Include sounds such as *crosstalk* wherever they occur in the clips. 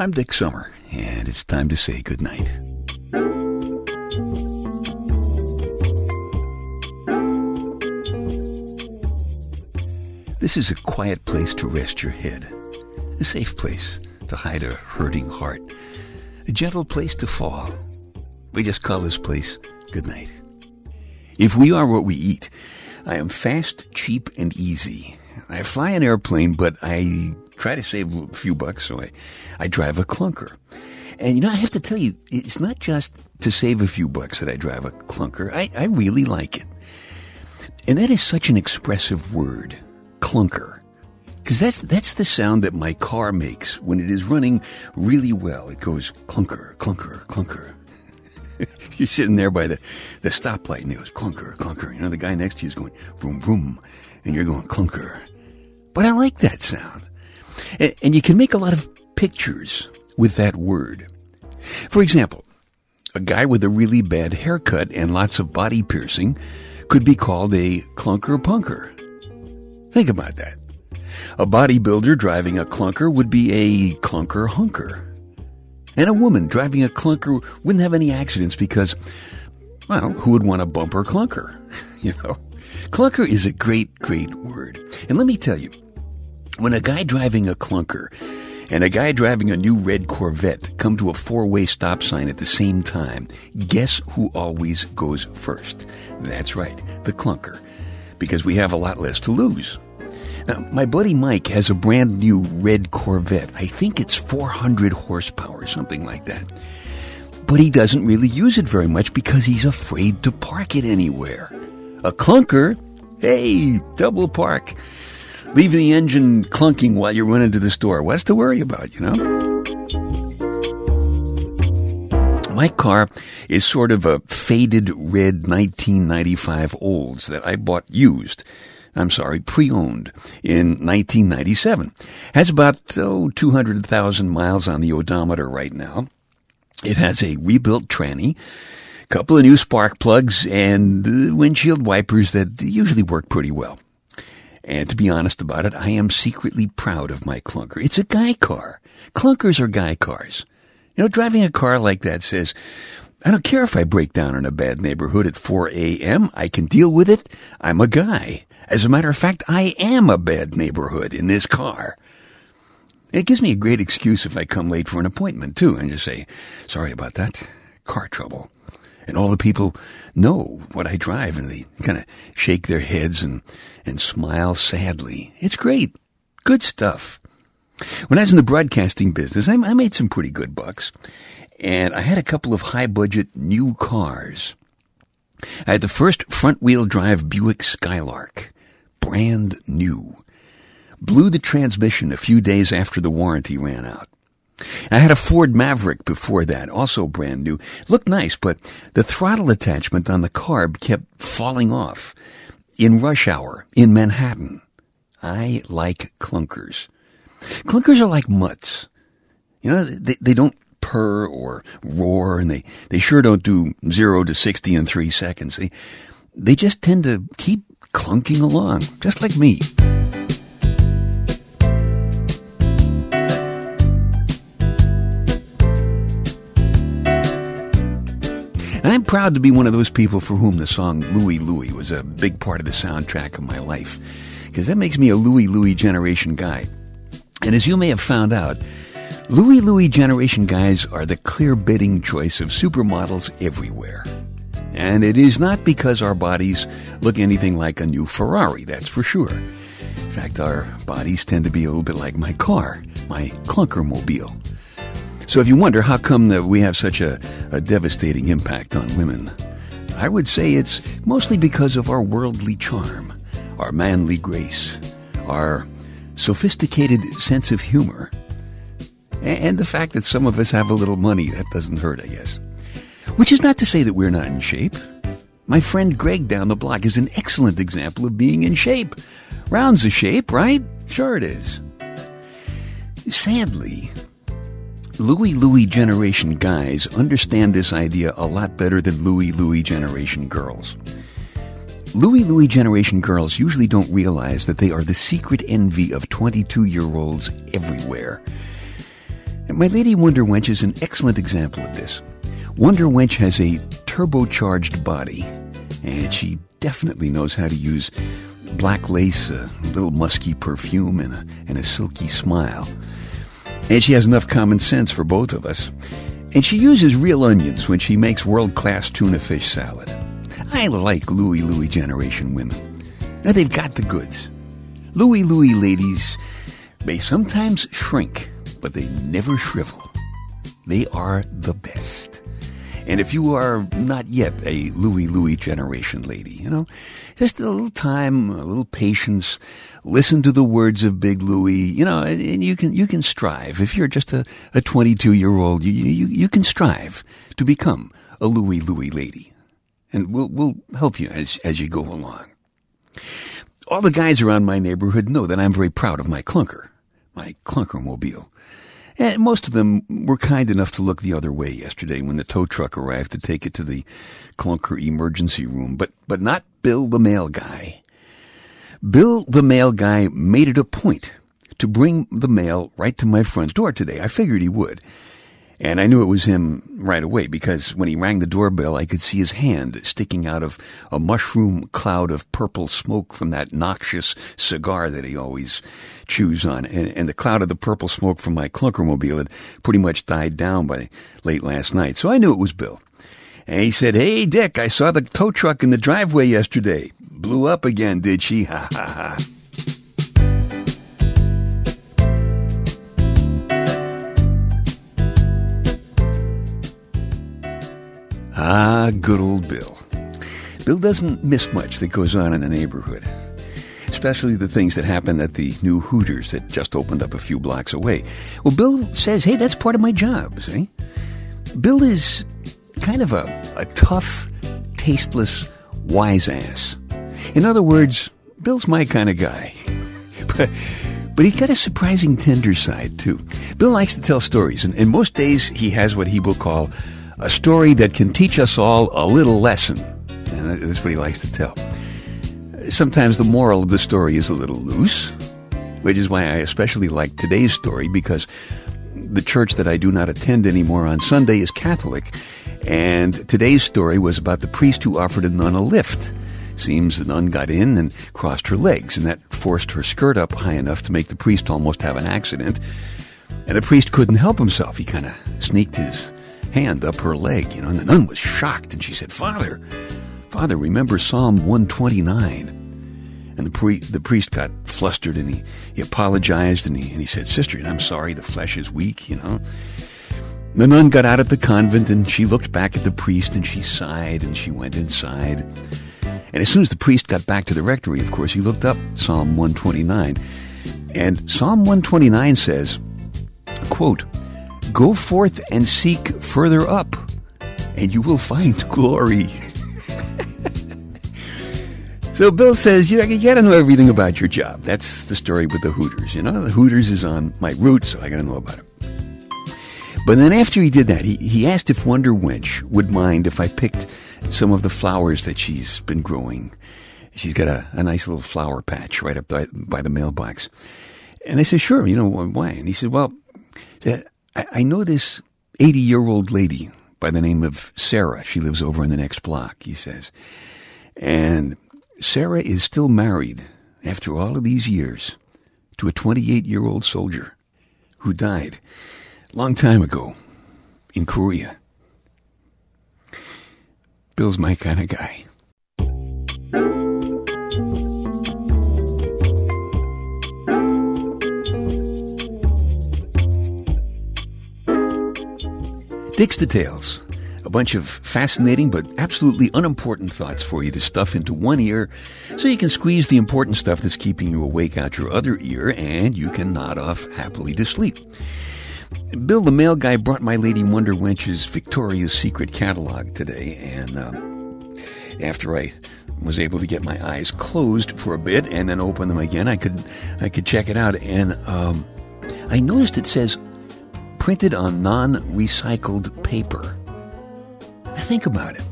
I'm Dick Summer, and it's time to say goodnight. This is a quiet place to rest your head, a safe place to hide a hurting heart, a gentle place to fall. We just call this place goodnight. If we are what we eat, I am fast, cheap, and easy. I fly an airplane, but I try to save a few bucks, so I, I drive a clunker. And you know, I have to tell you, it's not just to save a few bucks that I drive a clunker. I, I really like it. And that is such an expressive word, clunker. Because that's, that's the sound that my car makes when it is running really well. It goes clunker, clunker, clunker. *laughs* You're sitting there by the, the stoplight and it goes clunker, clunker. You know, the guy next to you is going boom, boom, and you're going clunker. But I like that sound. And, you can make a lot of pictures with that word. For example, a guy with a really bad haircut and lots of body piercing could be called a clunker punker. Think about that. A bodybuilder driving a clunker would be a clunker hunker. And a woman driving a clunker wouldn't have any accidents because, well, who would want a bumper clunker? *laughs* You know? Clunker is a great, great word. And let me tell you, when a guy driving a clunker and a guy driving a new red Corvette come to a four-way stop sign at the same time, guess who always goes first? That's right, the clunker. Because we have a lot less to lose. Now, my buddy Mike has a brand new red Corvette. I think it's 400 horsepower, something like that. But he doesn't really use it very much because he's afraid to park it anywhere. A clunker? Hey, double park. Leave the engine clunking while you run into the store. What's to worry about, you know? My car is sort of a faded red 1995 Olds that I bought used. I'm sorry, pre-owned in 1997. Has about, oh, 200,000 miles on the odometer right now. It has a rebuilt tranny a couple of new spark plugs and uh, windshield wipers that usually work pretty well. And to be honest about it, I am secretly proud of my clunker. It's a guy car. Clunkers are guy cars. You know, driving a car like that says, I don't care if I break down in a bad neighborhood at 4 a.m. I can deal with it. I'm a guy. As a matter of fact, I am a bad neighborhood in this car. It gives me a great excuse if I come late for an appointment, too, and just say, sorry about that. Car trouble and all the people know what I drive and they kind of shake their heads and, and smile sadly. It's great. Good stuff. When I was in the broadcasting business, I, I made some pretty good bucks and I had a couple of high budget new cars. I had the first front wheel drive Buick Skylark, brand new. Blew the transmission a few days after the warranty ran out. I had a Ford Maverick before that, also brand new. Looked nice, but the throttle attachment on the carb kept falling off. In rush hour, in Manhattan. I like clunkers. Clunkers are like mutts. You know, they, they don't purr or roar, and they, they sure don't do zero to 60 in three seconds. They, they just tend to keep clunking along, just like me. And I'm proud to be one of those people for whom the song Louie Louie was a big part of the soundtrack of my life. Because that makes me a Louie Louie generation guy. And as you may have found out, Louie Louie generation guys are the clear bidding choice of supermodels everywhere. And it is not because our bodies look anything like a new Ferrari, that's for sure. In fact, our bodies tend to be a little bit like my car, my clunker mobile. So if you wonder how come that we have such a, a devastating impact on women, I would say it's mostly because of our worldly charm, our manly grace, our sophisticated sense of humor, and the fact that some of us have a little money. That doesn't hurt, I guess. Which is not to say that we're not in shape. My friend Greg down the block is an excellent example of being in shape. Round's a shape, right? Sure it is. Sadly, Louie Louie generation guys understand this idea a lot better than Louie Louie generation girls. Louie Louie generation girls usually don't realize that they are the secret envy of 22 year olds everywhere. And My Lady Wonder Wench is an excellent example of this. Wonder Wench has a turbocharged body, and she definitely knows how to use black lace, a little musky perfume, and a, and a silky smile. And she has enough common sense for both of us. And she uses real onions when she makes world class tuna fish salad. I like Louie Louie generation women. Now they've got the goods. Louie Louie ladies may sometimes shrink, but they never shrivel. They are the best. And if you are not yet a Louie Louie generation lady, you know, just a little time, a little patience, listen to the words of Big Louie, you know, and you can, you can strive. If you're just a, a 22 year old, you, you, you can strive to become a Louie Louie lady. And we'll, we'll help you as, as you go along. All the guys around my neighborhood know that I'm very proud of my clunker, my clunker mobile. And most of them were kind enough to look the other way yesterday when the tow truck arrived to take it to the clunker emergency room, but, but not Bill the mail guy. Bill the mail guy made it a point to bring the mail right to my front door today. I figured he would. And I knew it was him right away because when he rang the doorbell, I could see his hand sticking out of a mushroom cloud of purple smoke from that noxious cigar that he always chews on. And, and the cloud of the purple smoke from my clunkermobile had pretty much died down by late last night. So I knew it was Bill. And he said, Hey, Dick, I saw the tow truck in the driveway yesterday. Blew up again, did she? *laughs* Ha ha ha. Ah, good old Bill. Bill doesn't miss much that goes on in the neighborhood, especially the things that happen at the new Hooters that just opened up a few blocks away. Well, Bill says, hey, that's part of my job, see? Bill is kind of a, a tough, tasteless, wise ass. In other words, Bill's my kind of guy. *laughs* but, but he's got a surprising tender side, too. Bill likes to tell stories, and, and most days he has what he will call a story that can teach us all a little lesson. And that's what he likes to tell. Sometimes the moral of the story is a little loose, which is why I especially like today's story because the church that I do not attend anymore on Sunday is Catholic, and today's story was about the priest who offered a nun a lift. Seems the nun got in and crossed her legs, and that forced her skirt up high enough to make the priest almost have an accident. And the priest couldn't help himself. He kind of sneaked his hand up her leg, you know, and the nun was shocked and she said, Father, Father, remember Psalm 129. And the, pre- the priest got flustered and he, he apologized and he, and he said, Sister, I'm sorry, the flesh is weak, you know. The nun got out of the convent and she looked back at the priest and she sighed and she went inside. And as soon as the priest got back to the rectory, of course, he looked up Psalm 129. And Psalm 129 says, quote, Go forth and seek further up, and you will find *laughs* glory. so Bill says, you, know, you got to know everything about your job. That's the story with the Hooters. You know, the Hooters is on my route, so I got to know about it. But then after he did that, he, he asked if Wonder Wench would mind if I picked some of the flowers that she's been growing. She's got a, a nice little flower patch right up by, by the mailbox. And I said, sure, you know, why? And he said, well, I, I know this 80 year old lady by the name of Sarah. She lives over in the next block, he says. And Sarah is still married after all of these years to a 28 year old soldier who died a long time ago in Korea. Bill's my kind of guy. Dick's Details. A bunch of fascinating but absolutely unimportant thoughts for you to stuff into one ear so you can squeeze the important stuff that's keeping you awake out your other ear and you can nod off happily to sleep. Bill the mail guy brought my Lady Wonder Wench's Victoria's Secret catalog today, and um, after I was able to get my eyes closed for a bit and then open them again, I could I could check it out, and um, I noticed it says printed on non recycled paper. Now think about it.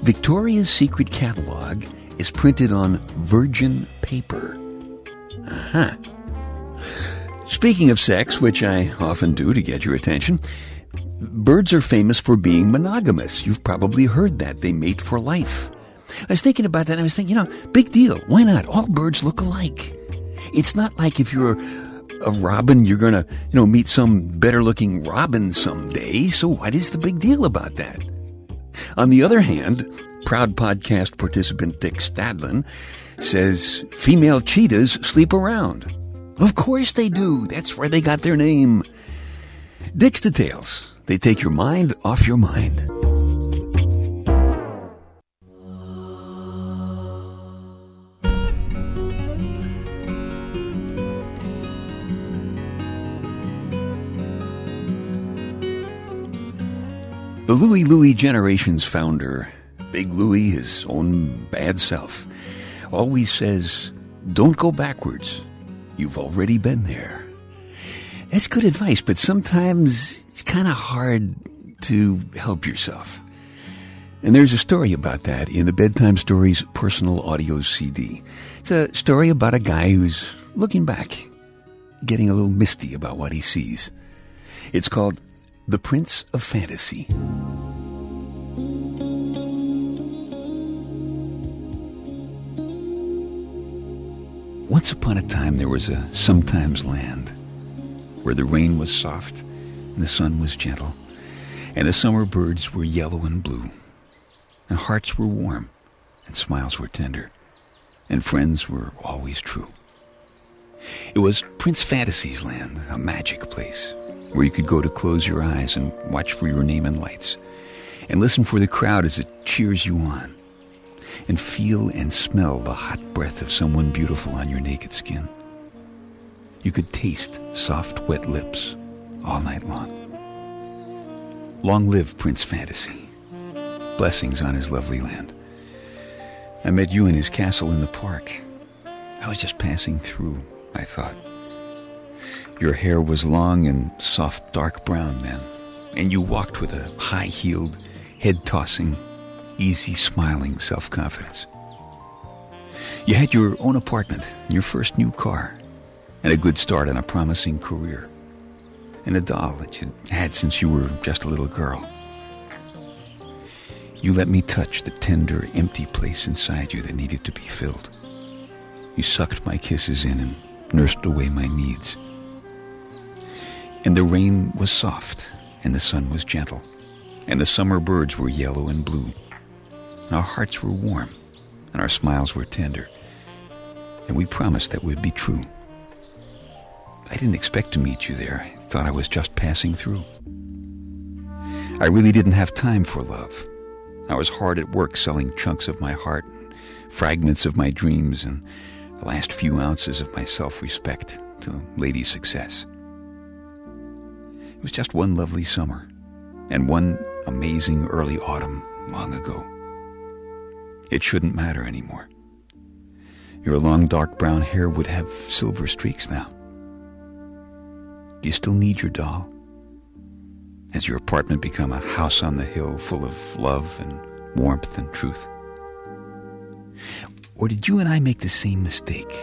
Victoria's Secret catalog is printed on virgin paper. Uh huh. Speaking of sex, which I often do to get your attention, birds are famous for being monogamous. You've probably heard that. They mate for life. I was thinking about that and I was thinking, you know, big deal. Why not? All birds look alike. It's not like if you're a robin, you're going to, you know, meet some better looking robin someday. So what is the big deal about that? On the other hand, proud podcast participant Dick Stadlin says female cheetahs sleep around. Of course they do. That's where they got their name. Dick's details. They take your mind off your mind. The Louie Louie Generation's founder, Big Louie, his own bad self, always says, Don't go backwards. You've already been there. That's good advice, but sometimes it's kind of hard to help yourself. And there's a story about that in the Bedtime Stories personal audio CD. It's a story about a guy who's looking back, getting a little misty about what he sees. It's called the Prince of Fantasy. Once upon a time there was a sometimes land where the rain was soft and the sun was gentle and the summer birds were yellow and blue and hearts were warm and smiles were tender and friends were always true. It was Prince Fantasy's land, a magic place where you could go to close your eyes and watch for your name in lights, and listen for the crowd as it cheers you on, and feel and smell the hot breath of someone beautiful on your naked skin. You could taste soft, wet lips all night long. Long live Prince Fantasy. Blessings on his lovely land. I met you in his castle in the park. I was just passing through, I thought. Your hair was long and soft dark brown then, and you walked with a high-heeled, head-tossing, easy smiling self-confidence. You had your own apartment, your first new car, and a good start on a promising career, and a doll that you'd had since you were just a little girl. You let me touch the tender, empty place inside you that needed to be filled. You sucked my kisses in and nursed away my needs. And the rain was soft, and the sun was gentle, and the summer birds were yellow and blue. And our hearts were warm, and our smiles were tender, and we promised that would be true. I didn't expect to meet you there. I thought I was just passing through. I really didn't have time for love. I was hard at work selling chunks of my heart, fragments of my dreams, and the last few ounces of my self-respect to lady's success. It was just one lovely summer and one amazing early autumn long ago. It shouldn't matter anymore. Your long dark brown hair would have silver streaks now. Do you still need your doll? Has your apartment become a house on the hill full of love and warmth and truth? Or did you and I make the same mistake?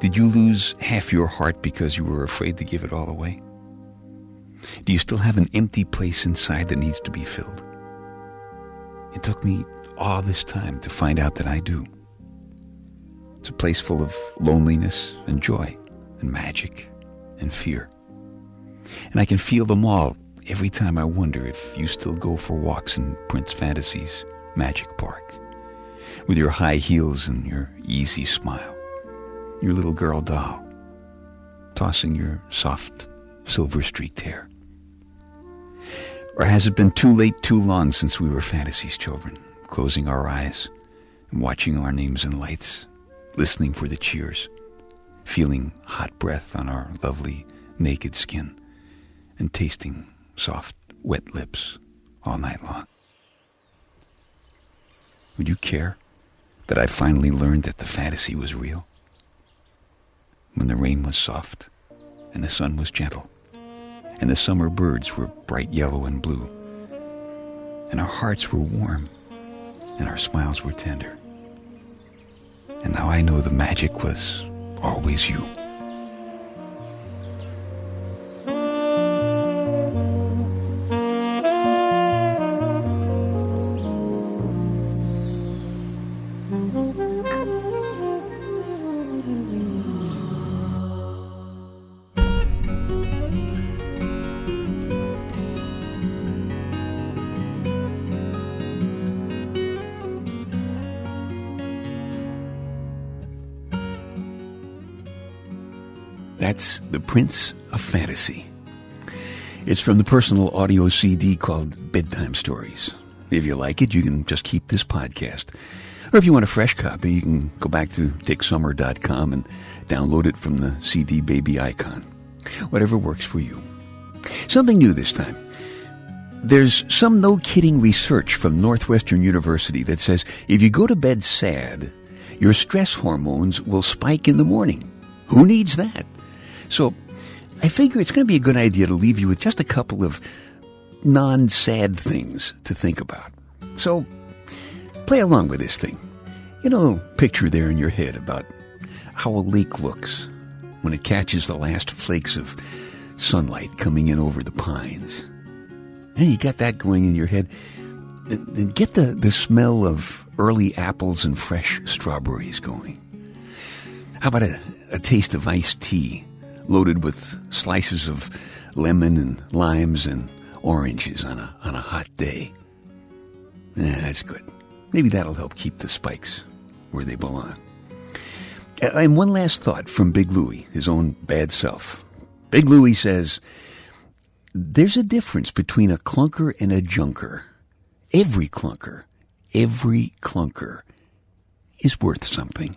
Did you lose half your heart because you were afraid to give it all away? Do you still have an empty place inside that needs to be filled? It took me all this time to find out that I do. It's a place full of loneliness and joy and magic and fear. And I can feel them all every time I wonder if you still go for walks in Prince Fantasy's magic park with your high heels and your easy smile, your little girl doll, tossing your soft silver streaked hair. Or has it been too late, too long since we were Fantasy's children, closing our eyes and watching our names in lights, listening for the cheers, feeling hot breath on our lovely naked skin, and tasting soft, wet lips all night long? Would you care that I finally learned that the fantasy was real? When the rain was soft and the sun was gentle and the summer birds were bright yellow and blue. And our hearts were warm, and our smiles were tender. And now I know the magic was always you. That's The Prince of Fantasy. It's from the personal audio CD called Bedtime Stories. If you like it, you can just keep this podcast. Or if you want a fresh copy, you can go back to dicksummer.com and download it from the CD baby icon. Whatever works for you. Something new this time. There's some no kidding research from Northwestern University that says if you go to bed sad, your stress hormones will spike in the morning. Who needs that? So I figure it's going to be a good idea to leave you with just a couple of non sad things to think about. So play along with this thing. You know, picture there in your head about how a lake looks when it catches the last flakes of sunlight coming in over the pines. And you got that going in your head. Then get the, the smell of early apples and fresh strawberries going. How about a, a taste of iced tea loaded with slices of lemon and limes and oranges on a, on a hot day? Yeah, that's good. Maybe that'll help keep the spikes where they belong. And one last thought from Big Louie, his own bad self. Big Louie says, There's a difference between a clunker and a junker. Every clunker, every clunker is worth something.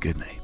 Good night.